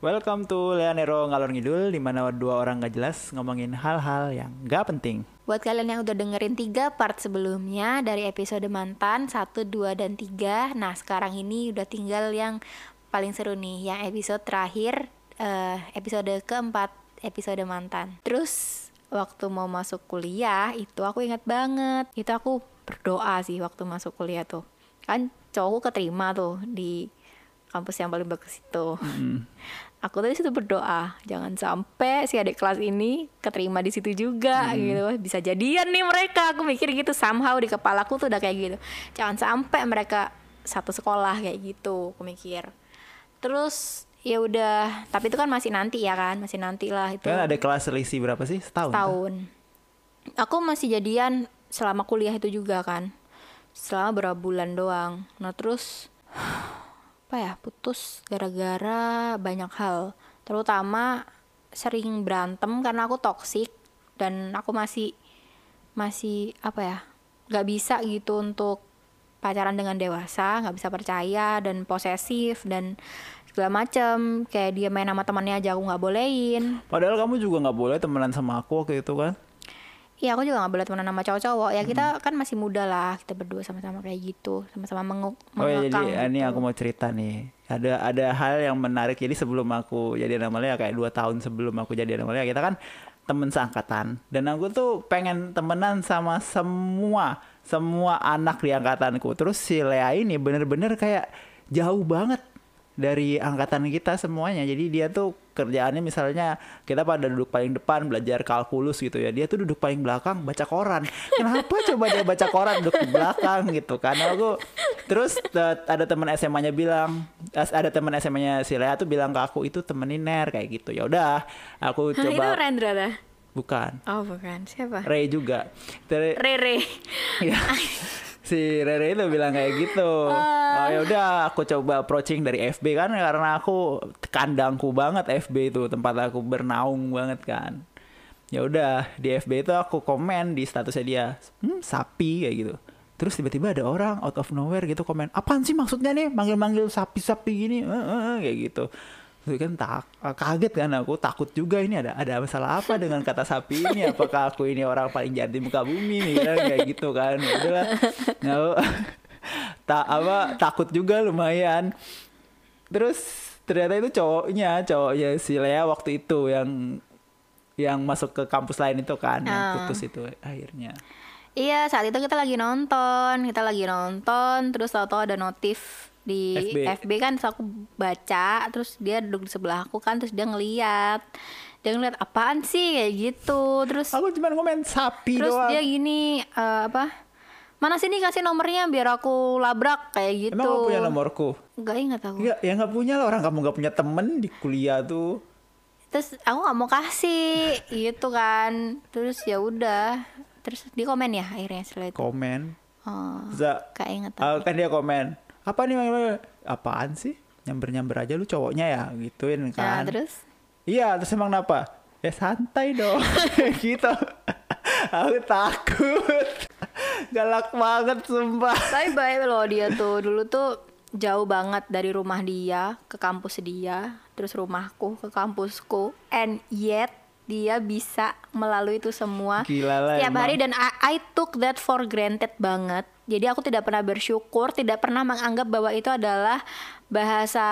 Welcome to Leonero Ngalor Ngidul di mana dua orang gak jelas ngomongin hal-hal yang gak penting. Buat kalian yang udah dengerin tiga part sebelumnya dari episode mantan 1, 2, dan 3 Nah sekarang ini udah tinggal yang paling seru nih Yang episode terakhir eh, episode keempat episode mantan. Terus waktu mau masuk kuliah itu aku ingat banget. Itu aku berdoa sih waktu masuk kuliah tuh. Kan cowokku keterima tuh di kampus yang paling bagus itu aku tadi situ berdoa jangan sampai si adik kelas ini keterima di situ juga gitu. Bisa jadian nih mereka. Aku mikir gitu somehow di kepalaku tuh udah kayak gitu. Jangan sampai mereka satu sekolah kayak gitu aku mikir. Terus ya udah tapi itu kan masih nanti ya kan masih nanti lah itu. Kan ada kelas selisih berapa sih? Setahun. tahun aku masih jadian selama kuliah itu juga kan selama berapa bulan doang. Nah terus apa ya putus gara-gara banyak hal. Terutama sering berantem karena aku toksik dan aku masih masih apa ya nggak bisa gitu untuk pacaran dengan dewasa nggak bisa percaya dan posesif dan segala macem. Kayak dia main sama temannya aja aku nggak bolehin. Padahal kamu juga nggak boleh temenan sama aku waktu itu kan? Iya aku juga gak boleh temenan sama cowok-cowok Ya Hmm. kita kan masih muda lah Kita berdua sama-sama kayak gitu Sama-sama menguk Oh ya jadi ini gitu. aku mau cerita nih. Ada ada hal yang menarik. Jadi sebelum aku jadi nama Lea kayak dua tahun sebelum aku jadi nama Lea kita kan temen seangkatan. Dan aku tuh pengen temenan sama semua semua anak di angkatanku. Terus si Lea ini bener-bener kayak jauh banget dari angkatan kita semuanya. Jadi dia tuh kerjaannya misalnya kita pada duduk paling depan belajar kalkulus gitu ya. Dia tuh duduk paling belakang baca koran. Kenapa coba dia baca koran duduk di belakang gitu? Karena aku terus te- ada teman SMA-nya bilang as- ada teman SMA-nya si Lea tuh bilang ke aku itu temenin Ner kayak gitu. Ya udah, aku Hah, Itu coba Rendra dah bukan. Oh bukan Siapa? Ray juga. Ter- Rere ya. si Rere itu bilang kayak gitu. Oh ya udah aku coba approaching dari FB kan karena aku kandangku banget FB itu tempat aku bernaung banget kan. Ya udah di FB itu aku komen di statusnya dia, hmm, sapi kayak gitu. Terus tiba-tiba ada orang out of nowhere gitu komen, apaan sih maksudnya nih manggil-manggil sapi-sapi gini, eh, eh, kayak gitu. Terus kan tak kaget kan aku takut juga ini ada ada masalah apa dengan kata sapi ini? Apakah aku ini orang paling jahat di muka bumi nih? Kan kayak gitu kan. Ya udahlah. Nggak tak apa takut juga lumayan. Terus ternyata itu cowoknya cowoknya si Lea waktu itu yang yang masuk ke kampus lain itu kan yang Ah. putus itu akhirnya. Iya saat itu kita lagi nonton Kita lagi nonton Terus tahu-tahu ada notif di FB. FB. kan terus aku baca terus dia duduk di sebelah aku kan terus dia ngeliat. Dia ngeliat apaan sih? kayak gitu. Terus aku cuma komen sapi terus doang. dia gini eh, apa mana sini kasih nomornya biar aku labrak kayak gitu. emang kamu punya nomorku? Nggak ingat aku. Enggak, ya nggak punya lah. Orang kamu nggak punya temen di kuliah tuh. Terus aku nggak mau kasih gitu kan. Terus ya udah. Terus di komen ya akhirnya setelah itu. Komen. Oh, kayak inget Ah, kan dia komen apa nih apaan sih? Nyamber nyamber aja lu cowoknya ya gituin nah kan. terus? Iya terus emang kenapa? Ya santai dong. Gitu. Aku takut. Galak banget sumpah. Tapi baik loh dia tuh. Dulu tuh jauh banget dari rumah dia ke kampus dia, terus rumahku ke kampusku, and yet dia bisa melalui itu semua. Gila lah setiap emang. hari dan I, I took that for granted banget. Jadi aku tidak pernah bersyukur, tidak pernah menganggap bahwa itu adalah bahasa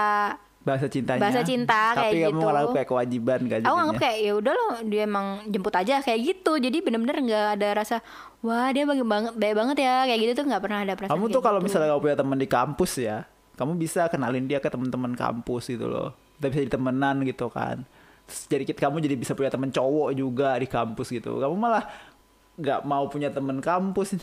bahasa cintanya Bahasa cinta tapi kayak kamu gitu. nganggap kayak kewajiban kan Aku anggap kayak ya udah loh dia emang jemput aja kayak gitu. Jadi bener-bener nggak ada rasa wah dia baik banget baik banget ya kayak gitu tuh nggak pernah ada perasaan kamu tuh kalau gitu. misalnya kamu punya teman di kampus ya kamu bisa kenalin dia ke teman-teman kampus gitu loh kita bisa jadi temenan gitu kan Terus jadi kita kamu jadi bisa punya teman cowok juga di kampus gitu kamu malah nggak mau punya teman kampus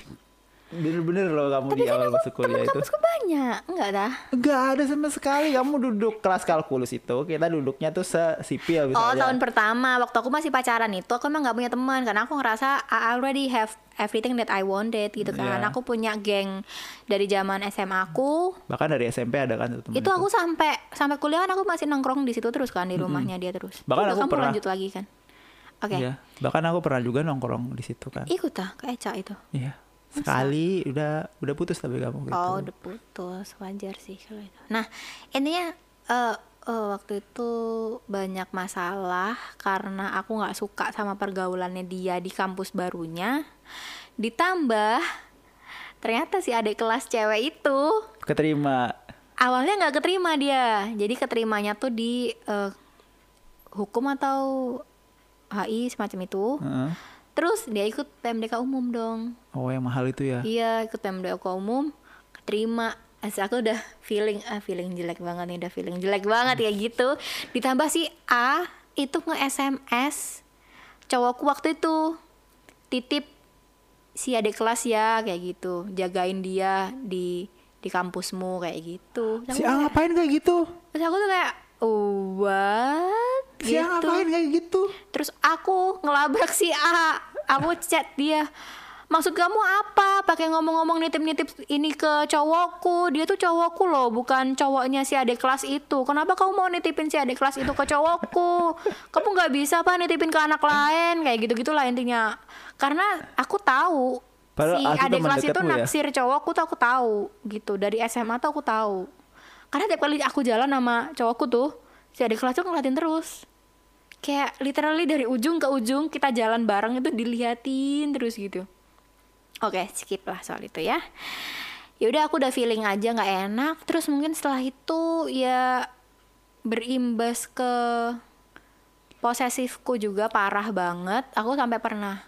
bener-bener loh kamu Tapi di kan awal aku masuk temen kuliah itu kampusku banyak, enggak dah. Nggak ada sama sekali kamu duduk kelas kalkulus itu kita duduknya tuh sesipil Oh misalnya tahun pertama waktu aku masih pacaran itu aku emang nggak punya teman karena aku ngerasa I already have everything that I wanted gitu kan. Iya. Aku punya geng dari zaman SMA aku. bahkan dari SMP ada kan teman Itu aku sampai sampai kuliah kan aku masih nongkrong di situ terus kan di rumahnya dia terus. Bahkan aku kamu pernah- lanjut lagi kan. Oke. Iya. bahkan aku pernah juga nongkrong di situ kan Ikut ah ke Eca itu. iya sekali udah udah putus tapi kamu gitu Oh udah putus wajar sih kalau itu. Nah intinya eh, eh, waktu itu banyak masalah karena aku nggak suka sama pergaulannya dia di kampus barunya. Ditambah ternyata si adik kelas cewek itu Keterima. awalnya nggak keterima dia. Jadi keterimanya tuh di eh, hukum atau HI semacam itu. Heeh. Terus dia ikut PMDK umum dong. Oh yang mahal itu ya. Iya ikut PMDK umum keterima As aku udah feeling ah feeling jelek banget nih udah feeling jelek banget ya gitu ditambah si A itu nge SMS cowokku waktu itu titip si adik kelas ya kayak gitu jagain dia di di kampusmu kayak gitu Si A kayak- ngapain kayak gitu? terus aku tuh kayak what Si A ngapain kayak gitu? Terus aku ngelabrak si A. Aku chat dia. Maksud kamu apa? Pakai ngomong-ngomong nitip-nitip ini ke cowokku. Dia tuh cowokku loh, bukan cowoknya si adik kelas itu. Kenapa kamu mau nitipin si adik kelas itu ke cowokku? Kamu nggak bisa apa nitipin ke anak lain kayak gitu-gitulah intinya. Karena aku tahu Padahal si adik kelas itu ya? naksir cowokku tuh aku tahu gitu. Dari SMA tuh aku tahu. Karena tiap kali aku jalan sama cowokku tuh, si adik kelas tuh ngeliatin terus kayak literally dari ujung ke ujung kita jalan bareng itu diliatin terus gitu oke skip lah soal itu ya. Ya udah aku udah feeling aja nggak enak. Terus mungkin setelah itu ya berimbas ke posesifku juga parah banget. Aku sampai pernah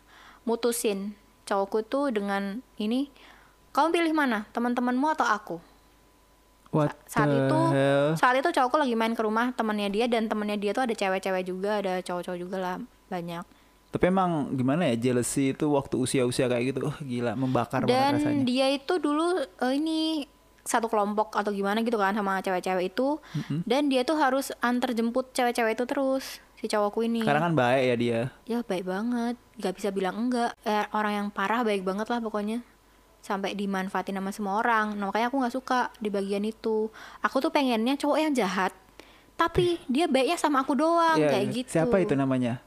mutusin cowokku tuh dengan ini kamu pilih mana teman-temanmu atau aku? What saat the itu hell? saat itu cowokku lagi main ke rumah temannya dia dan temannya dia tuh ada cewek-cewek juga ada cowok-cowok juga lah banyak Tapi emang gimana ya jealousy itu waktu usia-usia kayak gitu, oh gila membakar dan banget rasanya. dia itu dulu eh, ini satu kelompok atau gimana gitu kan sama cewek-cewek itu. Dan dia tuh harus antar jemput cewek-cewek itu terus si cowokku ini. Sekarang kan baik ya dia. ya baik banget. Nggak bisa bilang enggak. Eh, orang yang parah baik banget lah pokoknya. Sampai dimanfaatin sama semua orang. Nah, makanya aku nggak suka di bagian itu. Aku tuh pengennya cowok yang jahat tapi dia baiknya sama aku doang Iya, kayak iya. gitu. Siapa itu namanya?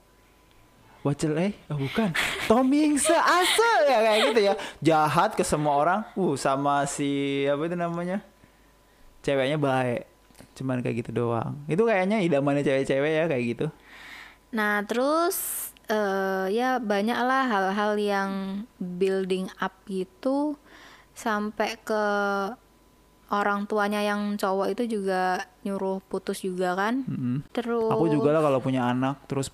Wacel eh, oh bukan. Tommy Asa ya kayak gitu ya. Jahat ke semua orang. Uh, sama si apa itu namanya? Ceweknya baik. Cuman kayak gitu doang. Itu kayaknya idamannya cewek-cewek ya kayak gitu. Nah, terus eh ya banyak lah hal-hal yang building up gitu sampai ke orang tuanya yang cowok itu juga nyuruh putus juga kan. Mm-mm. Terus Aku juga lah kalau punya anak terus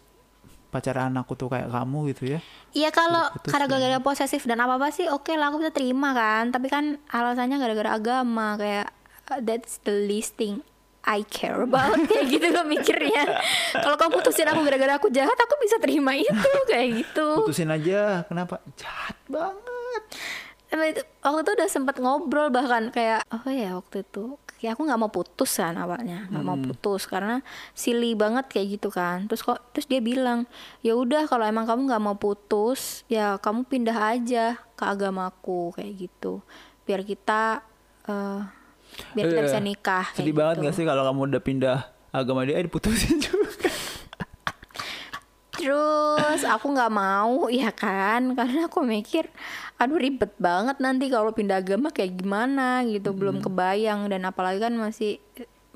pacar anakku tuh kayak kamu gitu ya. Iya kalau putus karena gara-gara posesif dan apa-apa sih oke lah aku bisa terima kan. Tapi kan alasannya gara-gara agama kayak uh, that's the least thing I care about kayak gitu gue mikirnya. Kalau kamu putusin aku gara-gara aku jahat aku bisa terima itu kayak gitu. Putusin aja. Kenapa? Jahat banget. Waktu itu udah sempet ngobrol bahkan kayak oh ya waktu itu kayak aku nggak mau putus kan awalnya nggak mau putus karena silly banget kayak gitu kan. Terus kok terus dia bilang ya udah kalau emang kamu nggak mau putus ya kamu pindah aja ke agamaku kayak gitu. Biar kita eh, biar kita Eh, bisa nikah Sedih banget gitu. gak sih kalau kamu udah pindah agama dia eh, diputusin juga. Terus aku nggak mau ya kan? Karena aku mikir aduh ribet banget nanti kalau pindah agama kayak gimana gitu belum kebayang. Dan apalagi kan masih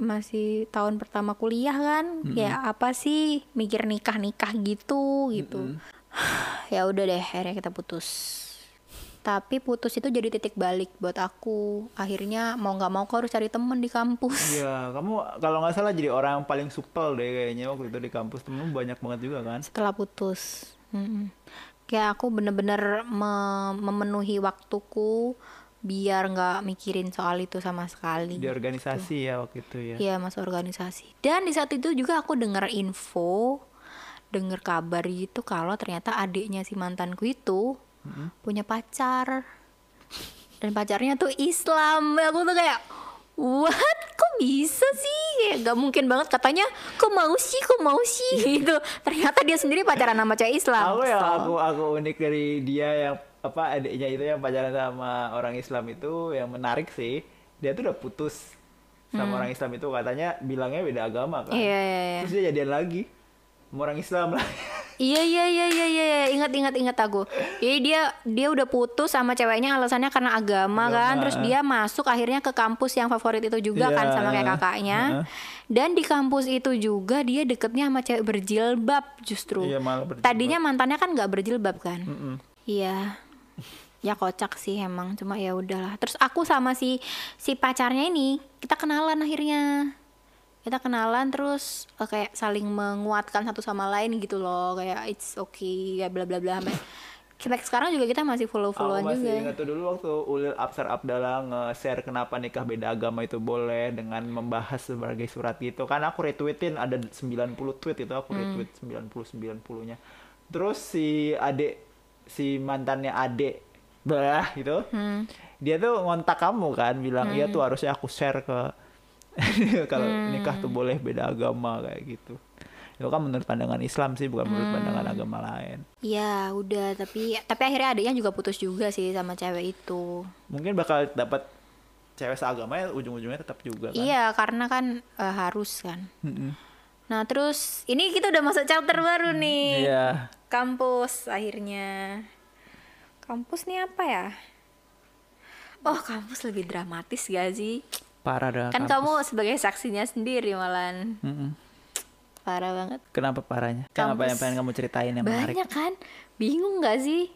masih tahun pertama kuliah kan ya apa sih mikir nikah nikah gitu. Gitu ya udah deh akhirnya kita putus. Tapi putus itu jadi titik balik buat aku. Akhirnya mau nggak mau aku harus cari temen di kampus. Iya, kamu kalau nggak salah jadi orang yang paling supel deh kayaknya waktu itu di kampus. Temenmu banyak banget juga kan. setelah putus. Kayak aku bener-bener me- memenuhi waktuku biar nggak mikirin soal itu sama sekali Di organisasi ya waktu itu ya. Iya masuk organisasi. Dan di saat itu juga aku dengar info dengar kabar gitu kalau ternyata adiknya si mantanku itu punya pacar. Dan pacarnya tuh Islam. Aku tuh kayak what? Kok bisa sih? Kayak gak mungkin banget. Katanya kok mau sih? Kok mau sih? Gitu. Ternyata dia sendiri pacaran sama cewek Islam. Aku yang So, aku aku unik dari dia yang apa adiknya itu yang pacaran sama orang Islam itu yang menarik sih. Dia tuh udah putus sama orang Islam itu. Katanya bilangnya beda agama kan. Hmm. Iya, iya, iya. Terus dia jadian lagi orang Islam lah. Iya iya iya iya iya ingat ingat ingat aku. Jadi dia dia udah putus sama ceweknya alasannya karena agama, kan. Agama. Terus dia masuk akhirnya ke kampus yang favorit itu juga kan Iya. sama kayak kakaknya. Heeh. Dan di kampus itu juga dia deketnya sama cewek berjilbab justru. Iya, malah berjilbab. Tadinya mantannya kan nggak berjilbab kan. Iya. Ya kocak sih emang, cuma ya udahlah. Terus aku sama si si pacarnya ini kita kenalan akhirnya. Kita kenalan terus eh, kayak saling menguatkan satu sama lain gitu loh, kayak it's okay, ya bla bla bla sampai sekarang juga kita masih follow-followan Aku masih juga. ingat tuh dulu waktu Ulil Absar Abdallah nge-share kenapa nikah beda agama itu boleh dengan membahas sebagai surat gitu. Kan aku retweetin ada 90 tweet itu aku retweet 90 90-nya. Terus si adek si mantannya adek bah gitu. Dia tuh ngontak kamu kan bilang iya tuh harusnya aku share ke kalau nikah tuh boleh beda agama kayak gitu. Itu kan menurut pandangan Islam sih bukan menurut pandangan agama lain. Ya udah, tapi tapi akhirnya adiknya juga putus juga sih sama cewek itu. mungkin bakal dapat cewek seagama ya ujung-ujungnya tetap juga kan Iya, karena kan eh, harus kan. Nah terus ini kita udah masuk chapter baru nih. iya Kampus akhirnya. Kampus nih apa ya? Oh kampus lebih dramatis gak sih? Parah dah Kan kampus. kamu sebagai saksinya sendiri malan. Mm-mm. Parah banget. kenapa parahnya kan apa yang Kampus. pengen kamu ceritain yang menarik Banyak kan? Bingung gak sih?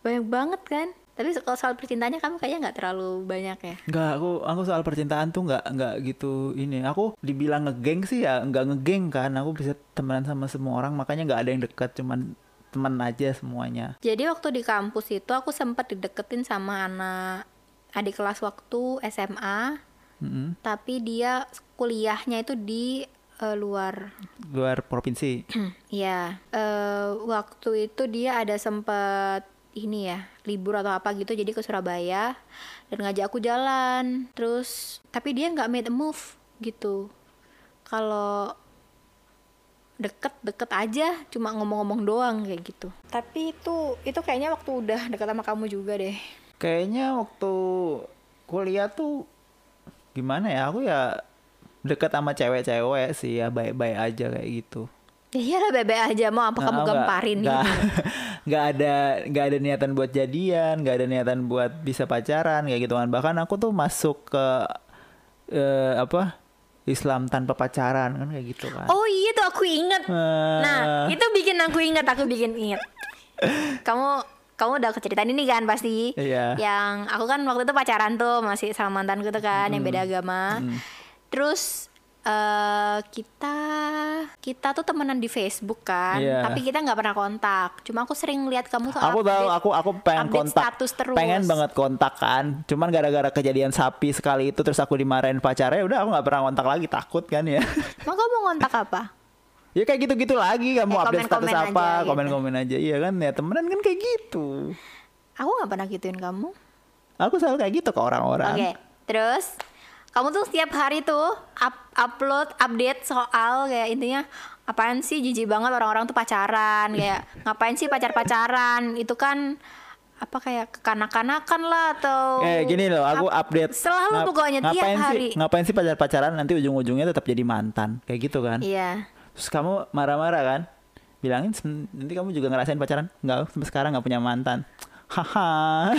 Banyak banget kan? Tapi kalau soal percintaannya kamu kayaknya nggak terlalu banyak ya? Enggak, aku aku soal percintaan tuh nggak nggak gitu ini. Aku dibilang ngegeng sih ya nggak ngegeng kan. Aku bisa temenan sama semua orang, makanya nggak ada yang dekat, cuman teman aja semuanya. Jadi waktu di kampus itu aku sempat dideketin sama anak adik kelas waktu SMA, Mm-mm. tapi dia kuliahnya itu di eh, luar. Luar provinsi. ya eh, waktu itu dia ada sempat ini ya libur atau apa gitu jadi ke Surabaya dan ngajak aku jalan. Terus tapi dia nggak made a move gitu. Kalau deket-deket aja cuma ngomong-ngomong doang kayak gitu. Tapi itu itu kayaknya waktu udah deket sama kamu juga deh. Kayaknya waktu kuliah tuh gimana ya? Aku ya deket sama cewek-cewek sih ya baik-baik aja kayak gitu. ya iyalah bebe aja mau apa kamu Nah, nggak- gamparin nggak, gitu nggak ada nggak ada niatan buat jadian nggak ada niatan buat bisa pacaran kayak gitu kan bahkan aku tuh masuk ke eh, apa Islam tanpa pacaran kan kayak gitu kan oh iya tuh aku inget Eh, Nah, itu bikin aku ingat, aku bikin ingat. Kamu kamu udah ceritain ini kan pasti. Iya. Yang aku kan waktu itu pacaran tuh masih sama mantanku tuh kan yang beda agama. Terus eh kita kita tuh temenan di Facebook kan, Iya. tapi kita nggak pernah kontak. Cuma aku sering lihat kamu tuh aku tahu aku aku pengen kontak status terus. pengen banget kontak kan cuman gara-gara kejadian sapi sekali itu terus aku dimarahin pacarnya udah aku nggak pernah kontak lagi takut kan ya Emang kamu ngontak apa? Ya kayak gitu-gitu lagi kamu Eh, update status komen-komen apa aja, gitu. komen-komen aja iya kan ya temenan kan kayak gitu Aku nggak pernah gituin kamu. aku selalu kayak gitu ke orang-orang Oke, terus kamu tuh setiap hari tuh up- upload update soal kayak intinya apaan sih jijik banget orang-orang tuh pacaran kayak ngapain sih pacar-pacaran itu kan apa kayak kekanak-kanakan lah atau Eh gini loh, aku update. selalu Ngap- pokoknya tiap ngapain hari Sih, ngapain sih pacar-pacaran nanti ujung-ujungnya tetap jadi mantan, kayak gitu kan? iya Terus kamu marah-marah kan? Bilangin "Sem- nanti kamu juga ngerasain pacaran? Enggak, sampai sekarang nggak punya mantan. Haha,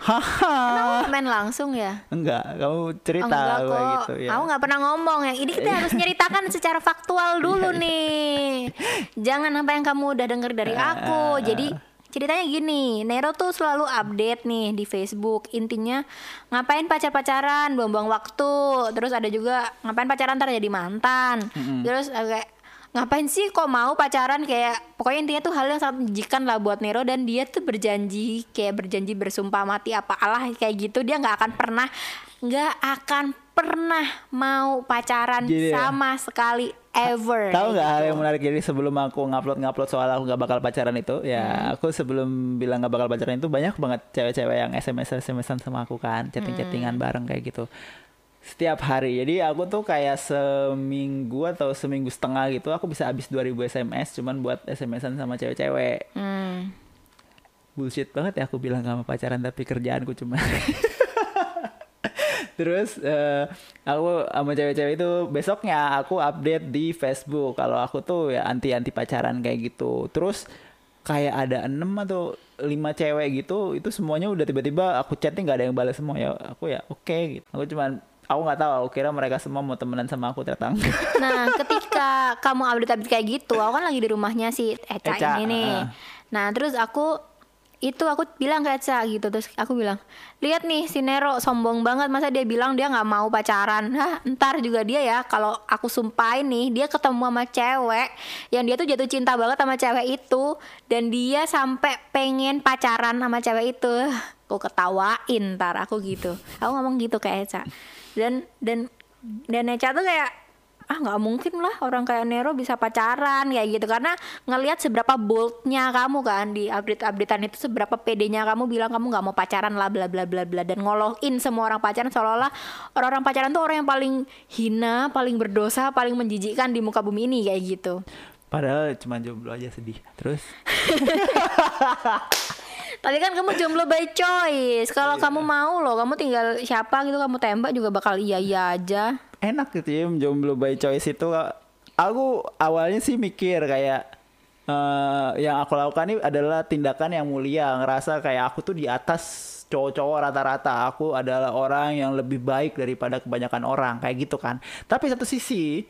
haha. Kamu main langsung ya Enggak, kamu cerita Enggak kok, gitu ya. aku nggak pernah ngomong yang ini kita harus nyeritakan secara faktual dulu Iya, nih. Jangan apa yang kamu udah denger dari aku. Jadi ceritanya gini, Nero tuh selalu update nih di Facebook. Intinya ngapain pacar-pacaran, buang-buang waktu. Terus ada juga ngapain pacaran ntar jadi mantan. Terus eh, kayak ngapain sih kok mau pacaran kayak pokoknya intinya tuh hal yang sangat menjijikan lah buat Nero dan dia tuh berjanji kayak berjanji bersumpah mati apa Allah kayak gitu dia nggak akan pernah nggak akan pernah mau pacaran Gini ya. sama sekali ever Tahu nggak kayak hal gitu. yang menarik jadi sebelum aku ngupload ngupload soal aku nggak bakal pacaran itu Hmm. ya aku sebelum bilang nggak bakal pacaran itu banyak banget cewek-cewek yang sms smsan sama aku kan chatting chattingan Hmm. bareng kayak gitu setiap hari jadi aku tuh kayak seminggu atau seminggu setengah gitu aku bisa habis 2000 sms cuman buat smsan sama cewek-cewek Hmm. bullshit banget ya aku bilang gak mau pacaran tapi kerjaanku cuma Terus eh, aku sama cewek-cewek itu besoknya aku update di Facebook kalau aku tuh ya anti anti pacaran kayak gitu. Terus kayak ada enam atau lima cewek gitu itu semuanya udah tiba-tiba aku chatting nggak ada yang balas semua ya aku ya oke gitu. Aku cuman aku nggak tahu aku kira mereka semua mau temenan sama aku ternyata enggak. Nah, ketika kamu update-update kayak gitu, aku kan lagi di rumahnya si Eca, Eca, ini nih. uh. Nah, terus aku itu aku bilang ke Eca gitu terus aku bilang lihat nih si Nero sombong banget masa dia bilang dia nggak mau pacaran Hah, ntar juga dia ya kalau aku sumpahin nih dia ketemu sama cewek yang dia tuh jatuh cinta banget sama cewek itu dan dia sampai pengen pacaran sama cewek itu aku ketawain ntar aku gitu aku ngomong gitu ke Eca dan dan dan Eca tuh kayak ah nggak mungkin lah orang kayak Nero bisa pacaran kayak gitu. Karena ngelihat seberapa boldnya kamu kan di update updatean itu seberapa pedenya kamu bilang kamu nggak mau pacaran lah bla bla bla bla. Dan ngolohin semua orang pacaran seolah-olah orang-orang pacaran tuh orang yang paling hina paling berdosa paling menjijikkan di muka bumi ini kayak gitu. Padahal cuma jomblo aja sedih. Terus tapi kan kamu jomblo by choice. Kalau kamu mau loh kamu tinggal siapa gitu kamu tembak juga bakal iya iya aja. Enak gitu ya jomblo by choice itu. Aku awalnya sih mikir kayak eh, yang aku lakukan ini adalah tindakan yang mulia. Ngerasa kayak aku tuh di atas cowok-cowok rata-rata. Aku adalah orang yang lebih baik daripada kebanyakan orang. Kayak gitu kan. Tapi satu sisi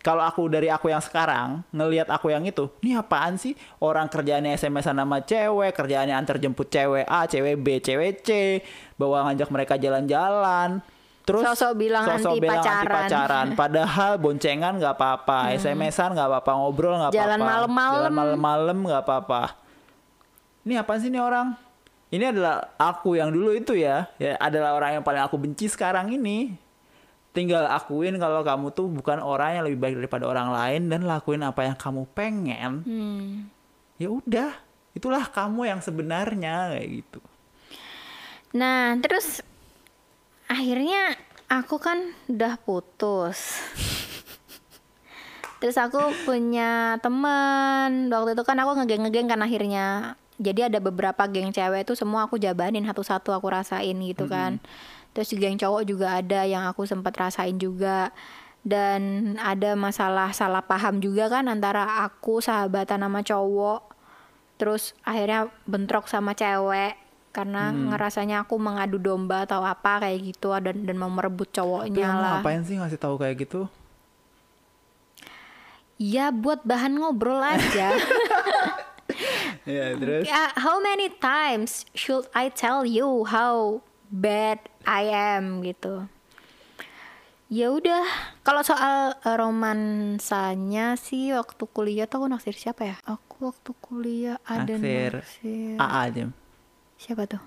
kalau aku dari aku yang sekarang ngelihat aku yang itu, ini apaan sih orang kerjaannya SMS sama cewek, kerjaannya antar jemput cewek A, cewek B, cewek C, bawa ngajak mereka jalan-jalan. Terus Sosok bilang anti bilang pacaran. pacaran. Padahal boncengan nggak apa-apa, SMS-an nggak apa-apa, ngobrol nggak apa-apa, Hmm. Jalan malam-malam. jalan malam-malam nggak apa-apa. Ini apaan sih ini orang? Ini adalah aku yang dulu itu ya, ya adalah orang yang paling aku benci sekarang ini tinggal akuin kalau kamu tuh bukan orang yang lebih baik daripada orang lain dan lakuin apa yang kamu pengen. Hmm. ya udah itulah kamu yang sebenarnya kayak gitu. Nah, terus akhirnya aku kan udah putus. Terus aku punya temen Waktu itu kan aku ngegeng-ngegeng kan akhirnya. Jadi ada beberapa geng cewek itu semua aku jabanin satu-satu aku rasain gitu kan Terus geng cowok juga ada yang aku sempat rasain juga. Dan ada masalah salah paham juga kan antara aku sahabatan sama cowok. Terus akhirnya bentrok sama cewek karena ngerasanya aku mengadu domba atau apa kayak gitu dan dan mau merebut tapi cowoknya kamu lah. ngapain sih ngasih tahu kayak gitu? Ya buat bahan ngobrol aja. ya terus? How many times should I tell you how bad I am gitu. Ya udah, kalau soal eh, romansanya sih waktu kuliah tuh aku naksir siapa ya? Aku waktu kuliah ada Naksir naksir. AA aja Siapa tuh?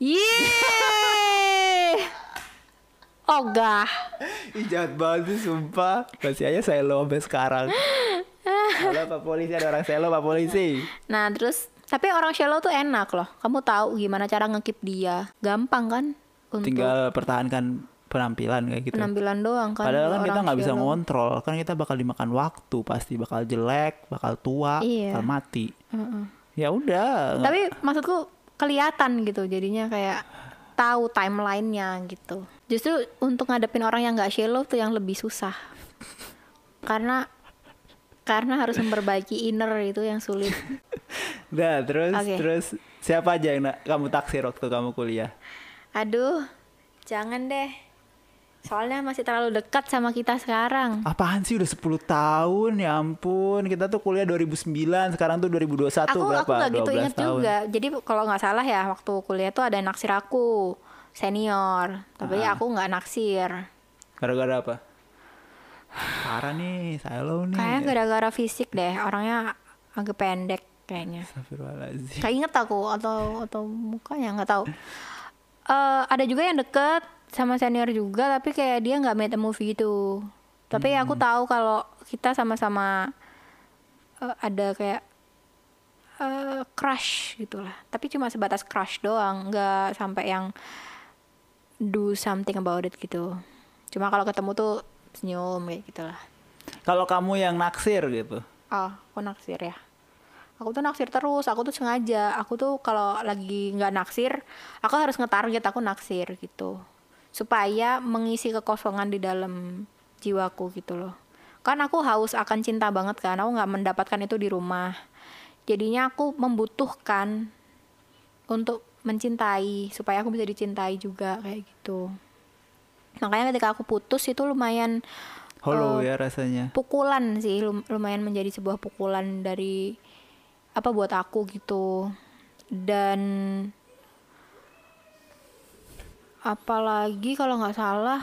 Yeay! Ogah. Ih jahat banget sih sumpah Masih aja saya lo sampai sekarang Halo Pak Polisi ada orang selo Pak Polisi Nah terus tapi orang shallow tuh enak loh. Kamu tahu gimana cara ngekip dia? Gampang kan? Untuk Tinggal pertahankan penampilan kayak gitu penampilan doang kan. Padahal kan kita nggak bisa ngontrol, kan kita bakal dimakan waktu, pasti bakal jelek, bakal tua, Iya. bakal mati. Heeh. Ya udah. Tapi maksudku kelihatan gitu jadinya kayak tahu timelinenya gitu. Justru untuk ngadepin orang yang nggak shallow tuh yang lebih susah. Karena karena harus memperbaiki inner itu yang sulit. Udah, terus Oke. terus siapa aja yang kamu taksir waktu kamu kuliah? Aduh, jangan deh. Soalnya masih terlalu dekat sama kita sekarang. Apaan sih udah 10 tahun ya ampun. Kita tuh kuliah 2009, sekarang tuh 2021 aku berapa? aku nggak gitu 12 inget tahun. juga jadi kalau nggak salah ya waktu kuliah tuh ada yang naksir aku senior tapi Ah. aku nggak naksir Gara-gara apa? Parah nih, saya lo nih. kayaknya gara-gara fisik deh orangnya agak pendek kayaknya kayak inget aku atau atau mukanya nggak tahu Eh ada juga yang deket sama senior juga tapi kayak dia nggak made a movie gitu tapi aku Hmm. tahu kalau kita sama-sama eh, ada kayak eh, crush gitulah tapi cuma sebatas crush doang nggak sampai yang do something about it gitu cuma kalau ketemu tuh senyum kayak gitulah Kalau kamu yang naksir gitu. Oh, aku naksir ya. Aku tuh naksir terus, aku tuh sengaja. Aku tuh kalau lagi nggak naksir, aku harus ngetarget aku naksir gitu. supaya mengisi kekosongan di dalam jiwaku gitu loh kan aku haus akan cinta banget kan aku nggak mendapatkan itu di rumah jadinya aku membutuhkan untuk mencintai supaya aku bisa dicintai juga kayak gitu makanya ketika aku putus itu lumayan Hollow Oh. ya rasanya. pukulan sih lum- lumayan menjadi sebuah pukulan dari apa buat aku gitu. Dan apalagi kalau nggak salah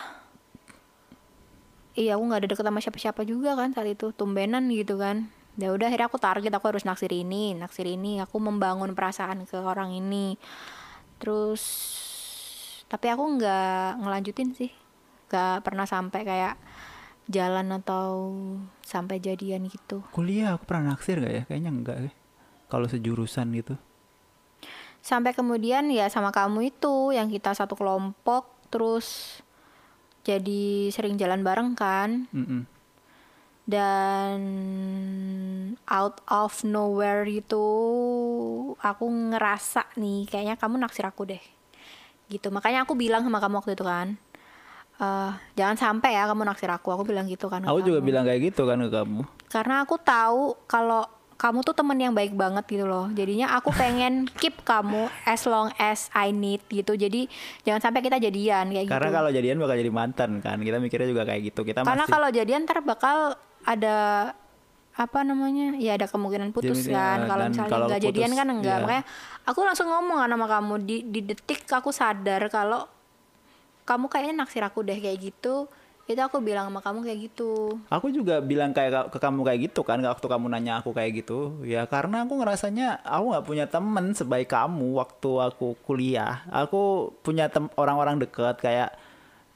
iya aku nggak ada deket sama siapa-siapa juga kan saat itu tumbenan gitu kan. Ya udah akhirnya aku target aku harus naksir ini naksir ini. Aku membangun perasaan ke orang ini. Terus tapi aku nggak ngelanjutin sih. Nggak pernah sampai kayak jalan atau sampai jadian gitu. Kuliah aku pernah naksir gak ya? Kayaknya enggak deh. Kalau sejurusan gitu. sampai kemudian ya sama kamu itu yang kita satu kelompok terus jadi sering jalan bareng kan Mm-mm. dan out of nowhere itu aku ngerasa nih kayaknya kamu naksir aku deh gitu makanya aku bilang sama kamu waktu itu kan eh jangan sampai ya kamu naksir aku aku bilang gitu kan Aku juga kamu. bilang kayak gitu kan ke kamu. karena aku tahu kalau kamu tuh temen yang baik banget gitu loh. Jadinya aku pengen keep kamu as long as I need gitu. Jadi jangan sampai kita jadian kayak Karena gitu. kalau jadian bakal jadi mantan kan. Kita mikirnya juga kayak gitu. Kita karena masih kalau jadian ntar bakal ada apa namanya ya ada kemungkinan putus Jadi, kan. Ya, kalau misalnya kalau nggak jadian kan enggak. ya. makanya aku langsung ngomong kan sama kamu. Di di detik aku sadar kalau kamu kayaknya naksir aku deh kayak gitu itu aku bilang sama kamu kayak gitu. Aku juga bilang kayak ke kamu kayak gitu kan waktu kamu nanya aku kayak gitu. Ya karena aku ngerasanya aku nggak punya temen sebaik kamu waktu aku kuliah. Aku punya tem- orang-orang deket kayak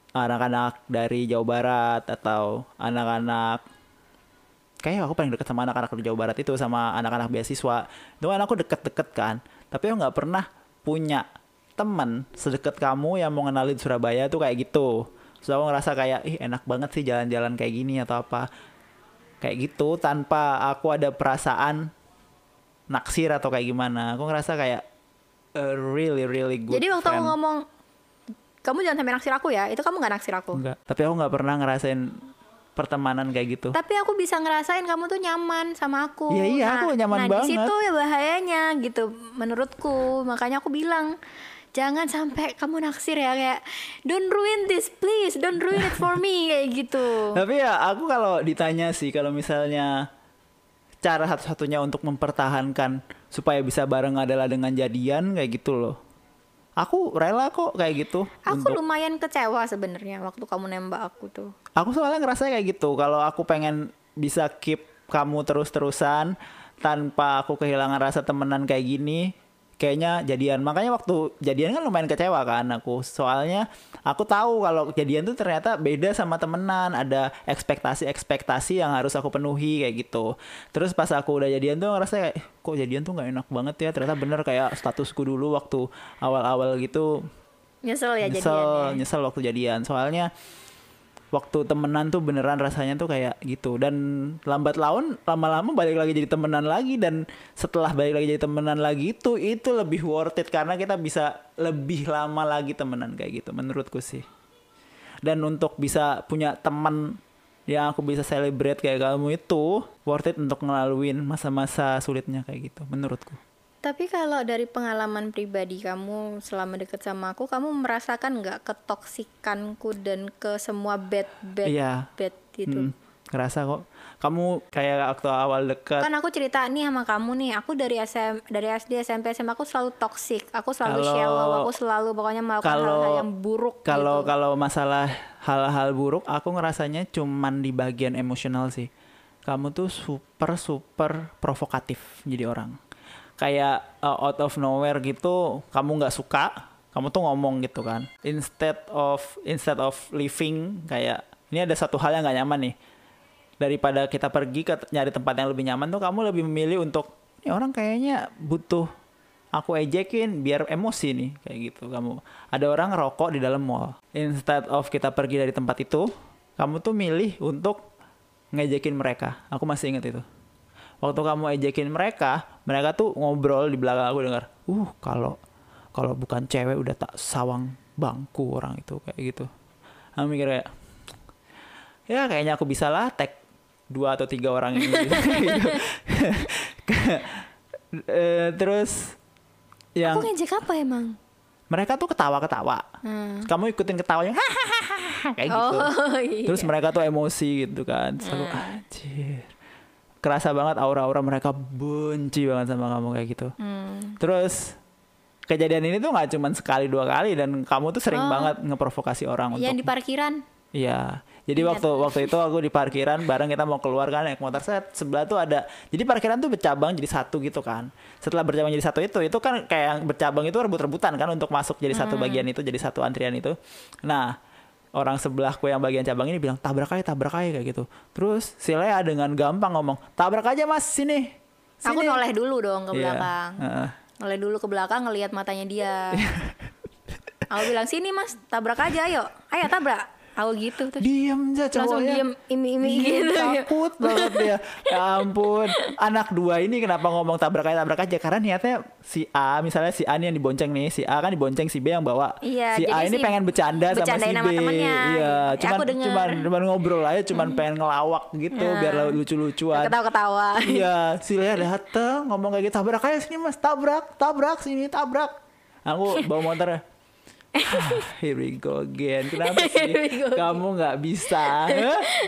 anak-anak dari Jawa Barat atau anak-anak kayak aku paling deket sama anak-anak di Jawa Barat itu sama anak-anak beasiswa. Itu kan aku deket-deket kan. Tapi aku nggak pernah punya temen sedekat kamu yang mau ngenalin Surabaya tuh kayak gitu so aku ngerasa kayak ih enak banget sih jalan-jalan kayak gini atau apa. Kayak gitu tanpa aku ada perasaan naksir atau kayak gimana. Aku ngerasa kayak a really really good jadi waktu aku ngomong kamu jangan sampai naksir aku ya itu kamu nggak naksir aku? Enggak tapi aku nggak pernah ngerasain pertemanan kayak gitu. Tapi aku bisa ngerasain kamu tuh nyaman sama aku Iya, iya, aku nyaman nah, banget. di situ ya bahayanya gitu menurutku. Makanya aku bilang jangan sampai kamu naksir ya kayak don't ruin this please don't ruin it for me kayak gitu Tapi ya aku kalau ditanya sih kalau misalnya cara satu-satunya untuk mempertahankan supaya bisa bareng adalah dengan jadian kayak gitu loh. Aku rela kok kayak gitu. aku untuk- lumayan kecewa sebenarnya waktu kamu nembak aku tuh Aku soalnya ngerasa kayak gitu. Kalau aku pengen bisa keep kamu terus-terusan tanpa aku kehilangan rasa temenan kayak gini, kayaknya jadian. Makanya waktu jadian kan lumayan kecewa kan aku. Soalnya aku tahu kalau jadian tuh ternyata beda sama temenan. Ada ekspektasi-ekspektasi yang harus aku penuhi kayak gitu. Terus pas aku udah jadian tuh ngerasa kayak "Eh, kok jadian tuh nggak enak banget ya. Ternyata bener kayak statusku dulu waktu awal-awal gitu nyesel ya nyesel jadiannya nyesel waktu jadian soalnya waktu temenan tuh beneran rasanya tuh kayak gitu. Dan lambat laun lama-lama balik lagi jadi temenan lagi. Dan setelah balik lagi jadi temenan lagi itu itu lebih worth it. Karena kita bisa lebih lama lagi temenan kayak gitu menurutku sih. Dan untuk bisa punya teman yang aku bisa celebrate kayak kamu itu worth it untuk ngelaluin masa-masa sulitnya kayak gitu menurutku Tapi kalau dari pengalaman pribadi kamu selama deket sama aku, kamu merasakan nggak ketoksikanku dan ke semua bad bad Iya. bad gitu? Hmm, ngerasa kok kamu kayak waktu awal deket Kan aku cerita nih sama kamu nih, aku dari SM dari SD SMP SMA aku selalu toxic, aku selalu Kalau- shallow, aku selalu pokoknya melakukan hal-hal yang buruk Kalau gitu. kalau masalah hal-hal buruk, aku ngerasanya cuman di bagian emosional sih. Kamu tuh super super provokatif jadi orang. Kayak uh, out of nowhere gitu, kamu nggak suka, kamu tuh ngomong gitu kan. Instead of instead of living kayak ini ada satu hal yang nggak nyaman nih. Daripada kita pergi ke nyari tempat yang lebih nyaman tuh kamu lebih memilih untuk ini orang kayaknya butuh aku ejekin biar emosi nih kayak gitu kamu ada orang ngerokok di dalam mall instead of kita pergi dari tempat itu kamu tuh milih untuk ngejekin mereka aku masih ingat itu waktu kamu ejekin mereka mereka tuh ngobrol di belakang aku dengar uh kalau kalau bukan cewek udah tak sawang bangku orang itu kayak gitu aku mikir kayak ya kayaknya aku bisa lah tag dua atau tiga orang ini gitu. Eh, terus yang Aku ngejek apa emang? mereka tuh ketawa-ketawa Hmm. kamu ikutin ketawanya kayak gitu Oh iya. terus mereka tuh emosi gitu kan selalu anjir kerasa banget aura-aura mereka benci banget sama kamu kayak gitu Hmm. terus kejadian ini tuh nggak cuman sekali dua kali dan kamu tuh sering Oh. banget ngeprovokasi orang Yang di untuk parkiran. iya jadi Ingat. waktu waktu itu aku di parkiran bareng kita mau keluar kan naik motor set sebelah tuh ada jadi parkiran tuh bercabang jadi satu gitu kan setelah bercabang jadi satu itu itu kan kayak yang bercabang itu rebut-rebutan kan untuk masuk jadi satu bagian itu jadi satu antrian itu nah orang sebelahku yang bagian cabang ini bilang tabrak aja tabrak aja kayak gitu terus si Lea dengan gampang ngomong tabrak aja mas sini Aku Sini." noleh dulu dong ke Iya, belakang. heeh. Noleh dulu ke belakang ngelihat matanya dia. aku bilang sini mas tabrak aja ayo ayo tabrak. Aku gitu terus Diem aja langsung cowoknya. diem imi-imi Diem, gitu. takut banget dia. Ya ampun, anak dua ini kenapa ngomong tabrak aja tabrak aja? Karena niatnya si A, misalnya si A nih yang dibonceng nih, si A kan dibonceng si B yang bawa. Iya, si A ini si pengen bercanda sama si B. sama temennya. Iya, Ya, cuman denger. cuman cuman ngobrol aja, cuman pengen ngelawak gitu Ya. biar lucu-lucuan. Ketawa-ketawa. iya, si Lea dateng ngomong kayak gitu, tabrak aja sini mas, tabrak, tabrak sini, tabrak. Aku bawa motornya. Ah, Here we go again. Kenapa sih kamu nggak bisa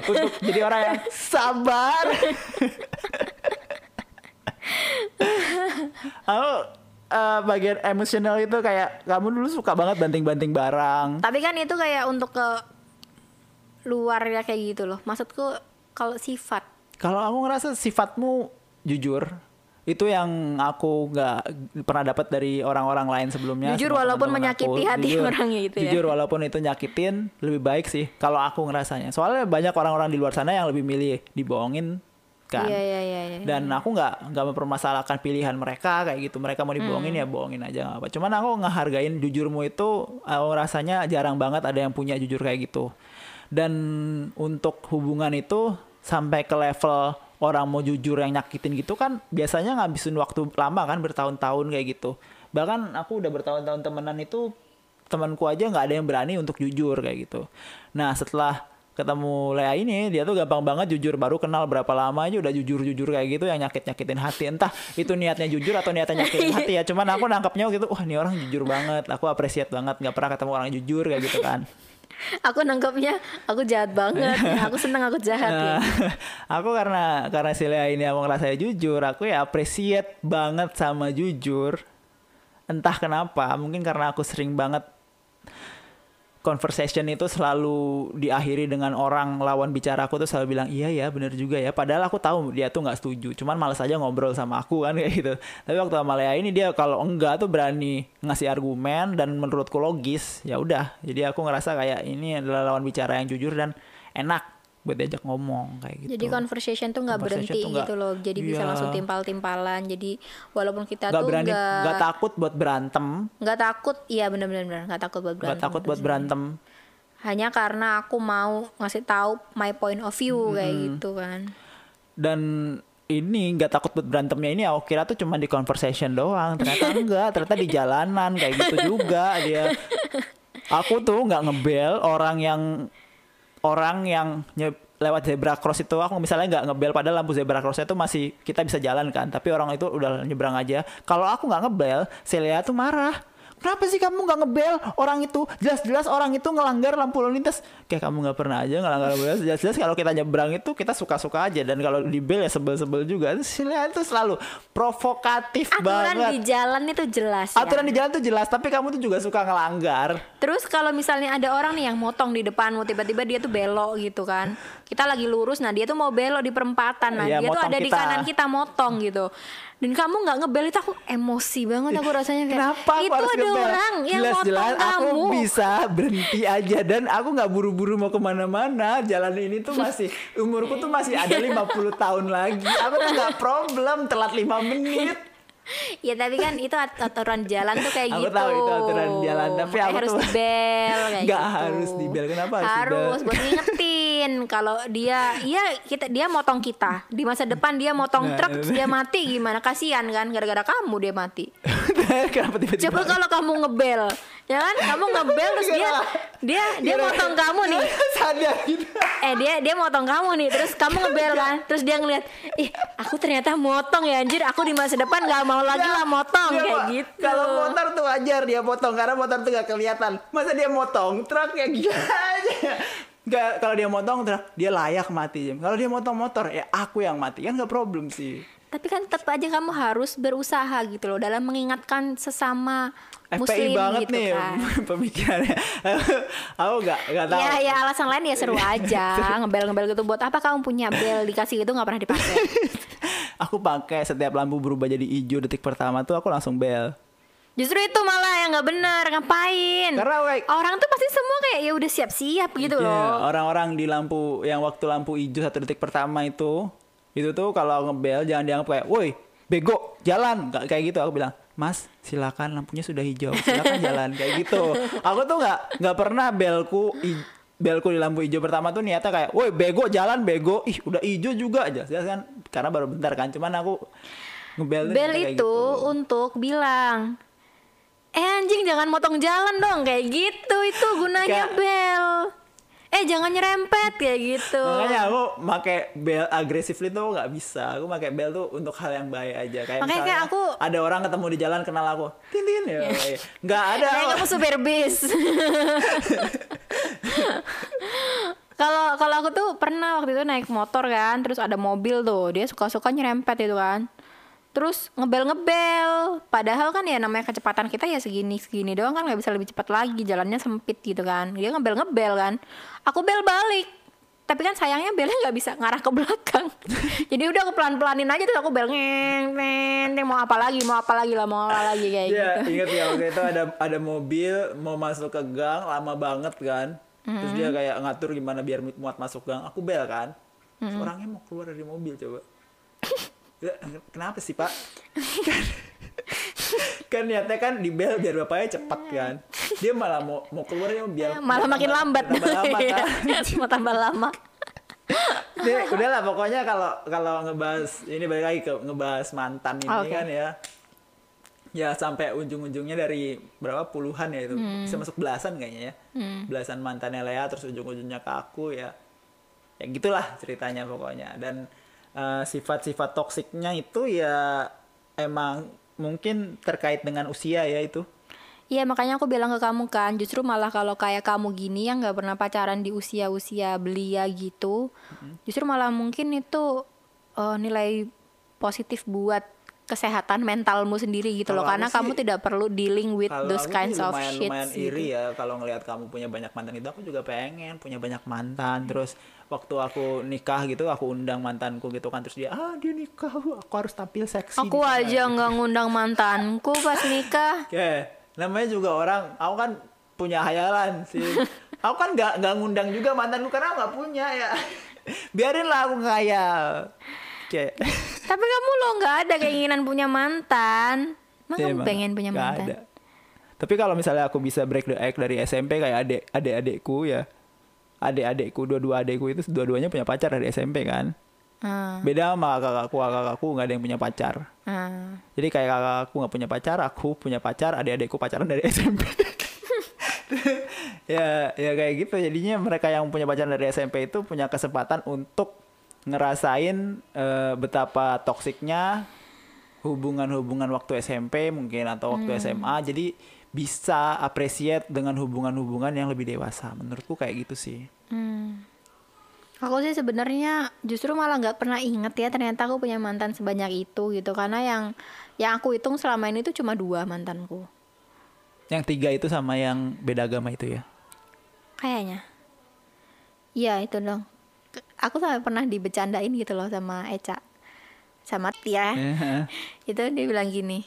untuk jadi orang yang sabar? Aku eh, bagian emosional itu kayak kamu dulu suka banget banting-banting barang. Tapi kan itu kayak untuk ke luar ya kayak gitu loh. Maksudku kalau sifat. Kalau aku ngerasa sifatmu jujur, itu yang aku nggak pernah dapat dari orang-orang lain sebelumnya. Jujur walaupun teman-teman menyakiti hati orangnya gitu ya. Jujur walaupun itu nyakitin, lebih baik sih kalau aku ngerasanya. Soalnya banyak orang-orang di luar sana yang lebih milih dibohongin kan. Iya iya iya. iya. Dan aku nggak nggak mempermasalahkan pilihan mereka kayak gitu. Mereka mau dibohongin Hmm. ya bohongin aja nggak apa. Cuman aku ngehargain jujurmu itu, aku rasanya jarang banget ada yang punya jujur kayak gitu. Dan untuk hubungan itu sampai ke level orang mau jujur yang nyakitin gitu kan biasanya ngabisin waktu lama kan bertahun-tahun kayak gitu. Bahkan aku udah bertahun-tahun temenan itu temanku aja nggak ada yang berani untuk jujur kayak gitu. Nah setelah ketemu Lea ini dia tuh gampang banget jujur baru kenal berapa lama aja udah jujur-jujur kayak gitu yang nyakit-nyakitin hati entah itu niatnya jujur atau niatnya nyakitin hati ya cuman aku nangkapnya gitu wah ini orang jujur banget aku appreciate banget nggak pernah ketemu orang jujur kayak gitu kan Aku nangkepnya aku jahat banget. aku senang aku jahat ya. Nah, aku karena karena si Lea ini aku ngerasa jujur aku ya appreciate banget sama jujur entah kenapa mungkin karena aku sering banget conversation itu selalu diakhiri dengan orang lawan bicara aku tuh selalu bilang iya ya bener juga ya. Padahal aku tahu dia tuh nggak setuju cuman males aja ngobrol sama aku kan kayak gitu. Tapi waktu sama Lea ini dia kalau enggak tuh berani ngasih argumen dan menurutku logis ya udah. Jadi aku ngerasa kayak ini adalah lawan bicara yang jujur dan enak buat diajak ngomong kayak gitu Jadi conversation tuh nggak berhenti tuh nggak- gitu loh. Jadi bisa Iya. langsung timpal-timpalan. Jadi walaupun kita nggak tuh berani nggak nggak takut buat berantem nggak takut, iya benar-benar nggak takut buat berantem. nggak takut buat Terus berantem Hanya karena aku mau ngasih tahu my point of view kayak gitu kan. dan ini nggak takut buat berantemnya ini aku kira tuh cuma di conversation doang ternyata enggak ternyata di jalanan kayak gitu juga dia aku tuh nggak ngebel orang yang orang yang lewat zebra cross itu aku misalnya nggak ngebel padahal lampu zebra crossnya tuh masih kita bisa jalan kan. Tapi orang itu udah nyebrang aja. Kalau aku nggak ngebel Celia tuh marah Kenapa sih kamu nggak ngebel orang itu? Jelas-jelas orang itu ngelanggar lampu lalu lintas. Kayak kamu nggak pernah aja ngelanggar lampu lintas. Jelas-jelas kalau kita nyebrang itu kita suka-suka aja dan kalau di bel ya sebel-sebel juga. Celia itu selalu provokatif Aturan banget. di jalan itu jelas ya. Aturan di jalan tuh jelas, tapi kamu tuh juga suka ngelanggar. Terus kalau misalnya ada orang nih yang motong di depanmu tiba-tiba dia tuh belok gitu kan. Kita lagi lurus nah dia tuh mau belok di perempatan. Nah, Iya, dia tuh ada di kita. kanan kita motong gitu. Dan kamu nggak ngebel itu aku emosi banget aku rasanya kayak Kenapa aku itu harus ada ngebel? orang yang Jelas-jelas motong aku kamu. bisa berhenti aja dan aku nggak buru-buru mau ke mana-mana. Jalan ini tuh masih umurku tuh masih ada 50 tahun lagi. Aku tuh nggak problem telat 5 menit. Ya tapi kan itu at- aturan jalan tuh kayak Aku gitu. tahu itu aturan jalan, tapi aku harus tuh- dibel kayak Nggak gitu. harus dibel. Kenapa harus Harus dibel? buat ngingetin kalau dia iya kita dia motong kita. Di masa depan dia motong Nah, truk terus dia mati gimana? Kasihan kan gara-gara kamu dia mati. Kenapa tiba-tiba? Coba kalau kamu ngebel, ya kan? Kamu ngebel terus dia dia dia motong kamu nih. sadar gitu. Eh dia dia motong kamu nih, terus kamu ngebel kan? Terus dia ngeliat, ih aku ternyata motong ya anjir. Aku di masa depan gak mau lagi lah motong Dia kayak gitu. Kalau motor tuh wajar dia potong karena motor tuh gak kelihatan. Masa dia motong truk kayak gila aja. Gak, kalau dia motong truk dia layak mati. Kalau dia motong motor ya aku yang mati kan gak problem sih. Tapi kan tetap aja kamu harus berusaha gitu loh dalam mengingatkan sesama FPI muslim banget gitu nih kan. pemikirannya. aku gak gak tahu. Ya, ya alasan lain ya seru aja ngebel-ngebel gitu. Buat apa kamu punya bel dikasih gitu nggak pernah dipakai? aku pakai setiap lampu berubah jadi hijau detik pertama tuh aku langsung bel. Justru itu malah yang nggak benar. Ngapain? Karena kayak Orang tuh pasti semua kayak ya udah siap-siap gitu Iya, loh. orang-orang di lampu yang waktu lampu hijau satu detik pertama itu itu tuh kalau ngebel jangan dianggap kayak woi bego jalan. Nggak kayak gitu aku bilang mas silakan lampunya sudah hijau silakan jalan. Kayak gitu. Aku tuh nggak nggak pernah belku belku di lampu hijau pertama tuh niatnya kayak woi bego jalan bego. Ih udah hijau juga aja. Saya kan? Karena baru bentar kan cuman aku ngebel Bel itu gitu. untuk bilang Eh anjing jangan motong jalan dong. Kayak gitu itu gunanya Kayak- bel. Eh jangan nyerempet kayak gitu. Makanya aku pakai bel agresif itu nggak bisa. Aku pakai bel tuh untuk hal yang baik aja. Kayak Makanya kayak aku- ada orang ketemu di jalan kenal aku, tintin ya. Nggak ada. Kayak kamu supir bis. Kalau kalau aku tuh pernah waktu itu naik motor kan, terus ada mobil tuh, dia suka-suka nyerempet itu kan. Terus ngebel-ngebel, padahal kan ya namanya kecepatan kita ya segini segini doang kan nggak bisa lebih cepat lagi, jalannya sempit gitu kan. Dia ngebel-ngebel kan, aku bel balik. Tapi kan sayangnya belnya nggak bisa ngarah ke belakang. Jadi udah aku pelan-pelanin aja terus aku bel ngeng, ngeng, ngeng, mau apa lagi, mau apa lagi lah, mau apa lagi kayak Iya, gitu. ingat ya waktu itu ada ada mobil mau masuk ke gang lama banget kan. Terus dia kayak ngatur gimana biar muat masuk gang. Aku bel kan. Terus orangnya mau keluar dari mobil coba. Kenapa sih pak? kan, kan niatnya kan di bel biar bapaknya cepat kan. Dia malah mau mau keluarnya biar malah biar makin tambah- lambat tambah lama Iya, kan. mau tambah lama Nih, udahlah pokoknya kalau kalau ngebahas ini balik lagi ke ngebahas mantan ini Oke. kan ya. Ya sampai ujung-ujungnya dari berapa puluhan ya itu. Hmm. Bisa masuk belasan kayaknya ya. Belasan mantannya Lea terus ujung-ujungnya ke aku ya. Ya gitulah ceritanya pokoknya. Dan eh, sifat-sifat toksiknya itu ya emang mungkin terkait dengan usia ya itu. Iya makanya aku bilang ke kamu kan justru malah kalau kayak kamu gini yang nggak pernah pacaran di usia-usia belia gitu justru malah mungkin itu eh, nilai positif buat kesehatan mentalmu sendiri gitu loh Kalau karena aku kamu sih- tidak perlu dealing with those kinds sih of shit lumayan gitu. iri ya kalau ngelihat kamu punya banyak mantan itu aku juga pengen punya banyak mantan terus waktu aku nikah gitu aku undang mantanku gitu kan terus dia ah dia nikah aku harus tampil seksi Aku di sana." aja nggak ngundang mantanku pas nikah. ya namanya juga orang aku kan punya hayalan sih aku kan nggak nggak ngundang juga mantanku karena nggak punya ya biarin lah aku ngayal kayak Tapi kamu lo nggak ada keinginan punya mantan. Emang Ya, kamu pengen punya mantan? ada. Tapi kalau misalnya aku bisa break the egg dari SMP kayak adik adik-adikku ya. Adik-adikku, dua-dua adikku itu dua-duanya punya pacar dari SMP kan. Ah, Beda sama kakakku, kakakku nggak ada yang punya pacar. ah. Jadi kayak kakakku nggak punya pacar, aku punya pacar, adik-adikku pacaran dari SMP. ya, ya kayak gitu. Jadinya mereka yang punya pacaran dari SMP itu punya kesempatan untuk ngerasain eh, betapa toksiknya hubungan-hubungan waktu SMP mungkin atau waktu SMA. Jadi bisa appreciate dengan hubungan-hubungan yang lebih dewasa. Menurutku kayak gitu sih. Hmm. Aku sih sebenarnya justru malah nggak pernah inget ya ternyata aku punya mantan sebanyak itu gitu karena yang yang aku hitung selama ini tuh cuma dua mantanku Yang tiga itu sama yang beda agama itu ya. kayaknya. Iya itu dong. Aku sampai pernah dibecandain gitu loh sama Eca sama Tia. Eh, itu dia bilang gini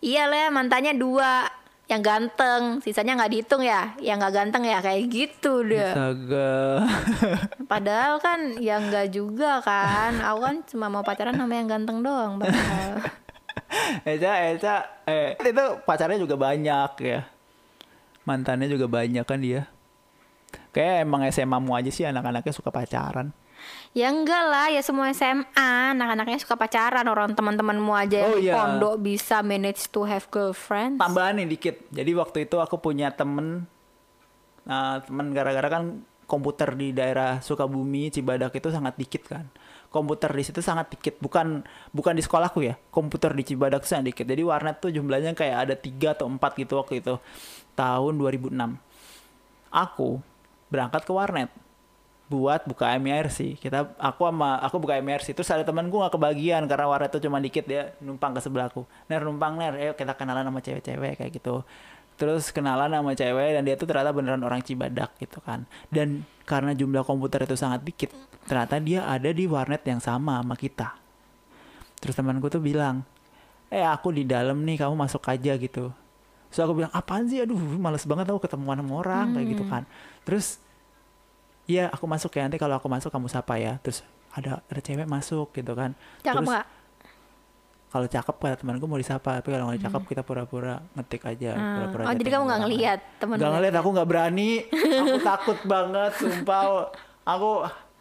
iya lah mantannya dua yang ganteng sisanya nggak dihitung ya yang nggak ganteng ya kayak gitu deh Astaga. padahal kan ya nggak juga kan aku kan cuma mau pacaran sama yang ganteng doang padahal Eca, Eca, eh itu pacarnya juga banyak ya. Mantannya juga banyak kan dia. Kayak emang SMA mu aja sih anak-anaknya suka pacaran. Ya enggak lah, ya semua SMA anak-anaknya suka pacaran orang teman-temanmu aja yang Oh, iya. pondok bisa manage to have girlfriend. tambahan nih dikit. Jadi waktu itu aku punya temen nah, temen gara-gara kan komputer di daerah Sukabumi Cibadak itu sangat dikit kan. Komputer di situ sangat dikit. Bukan bukan di sekolahku ya. Komputer di Cibadak sangat dikit. Jadi warnet tuh jumlahnya kayak ada tiga atau empat gitu waktu itu. Tahun 2006 aku berangkat ke warnet buat buka MIRC kita aku sama aku buka MIRC terus ada temanku nggak kebagian karena warnet tuh cuma dikit dia numpang ke sebelahku ner numpang ner ayo kita kenalan sama cewek-cewek kayak gitu. Terus kenalan sama cewek dan dia tuh ternyata beneran orang Cibadak gitu kan. Dan karena jumlah komputer itu sangat dikit ternyata dia ada di warnet yang sama sama kita. Terus temanku tuh bilang eh aku di dalam nih kamu masuk aja gitu. So aku bilang apaan sih? Aduh males banget aku ketemuan sama orang kayak gitu kan. Terus Iya, aku masuk ya. Nanti kalau aku masuk kamu sapa ya. Terus ada ada cewek masuk gitu kan. Cakep Terus kalau cakep kata temanku mau disapa, tapi kalau nggak cakep kita pura-pura ngetik aja. Hmm. Pura-pura Oh jadi kamu nggak ngelihat temen lain. Nggak lu? ngeliat, aku nggak berani. aku takut banget, sumpah. Aku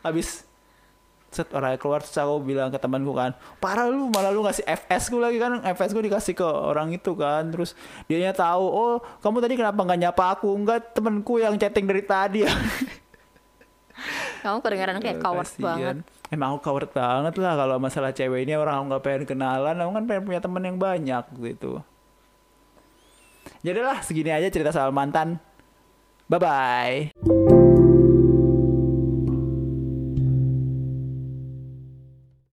habis set orang keluar terus aku bilang ke temanku kan parah lu malah lu ngasih FS ku lagi kan FS ku dikasih ke orang itu kan terus dianya tahu oh kamu tadi kenapa nggak nyapa aku enggak temanku yang chatting dari tadi Kamu kedengaran kayak coward Kasian. banget. Emang aku coward banget lah kalau masalah cewek ini orang aku nggak pengen kenalan, aku kan pengen punya temen yang banyak gitu. Jadi lah segini aja cerita soal mantan. Bye bye.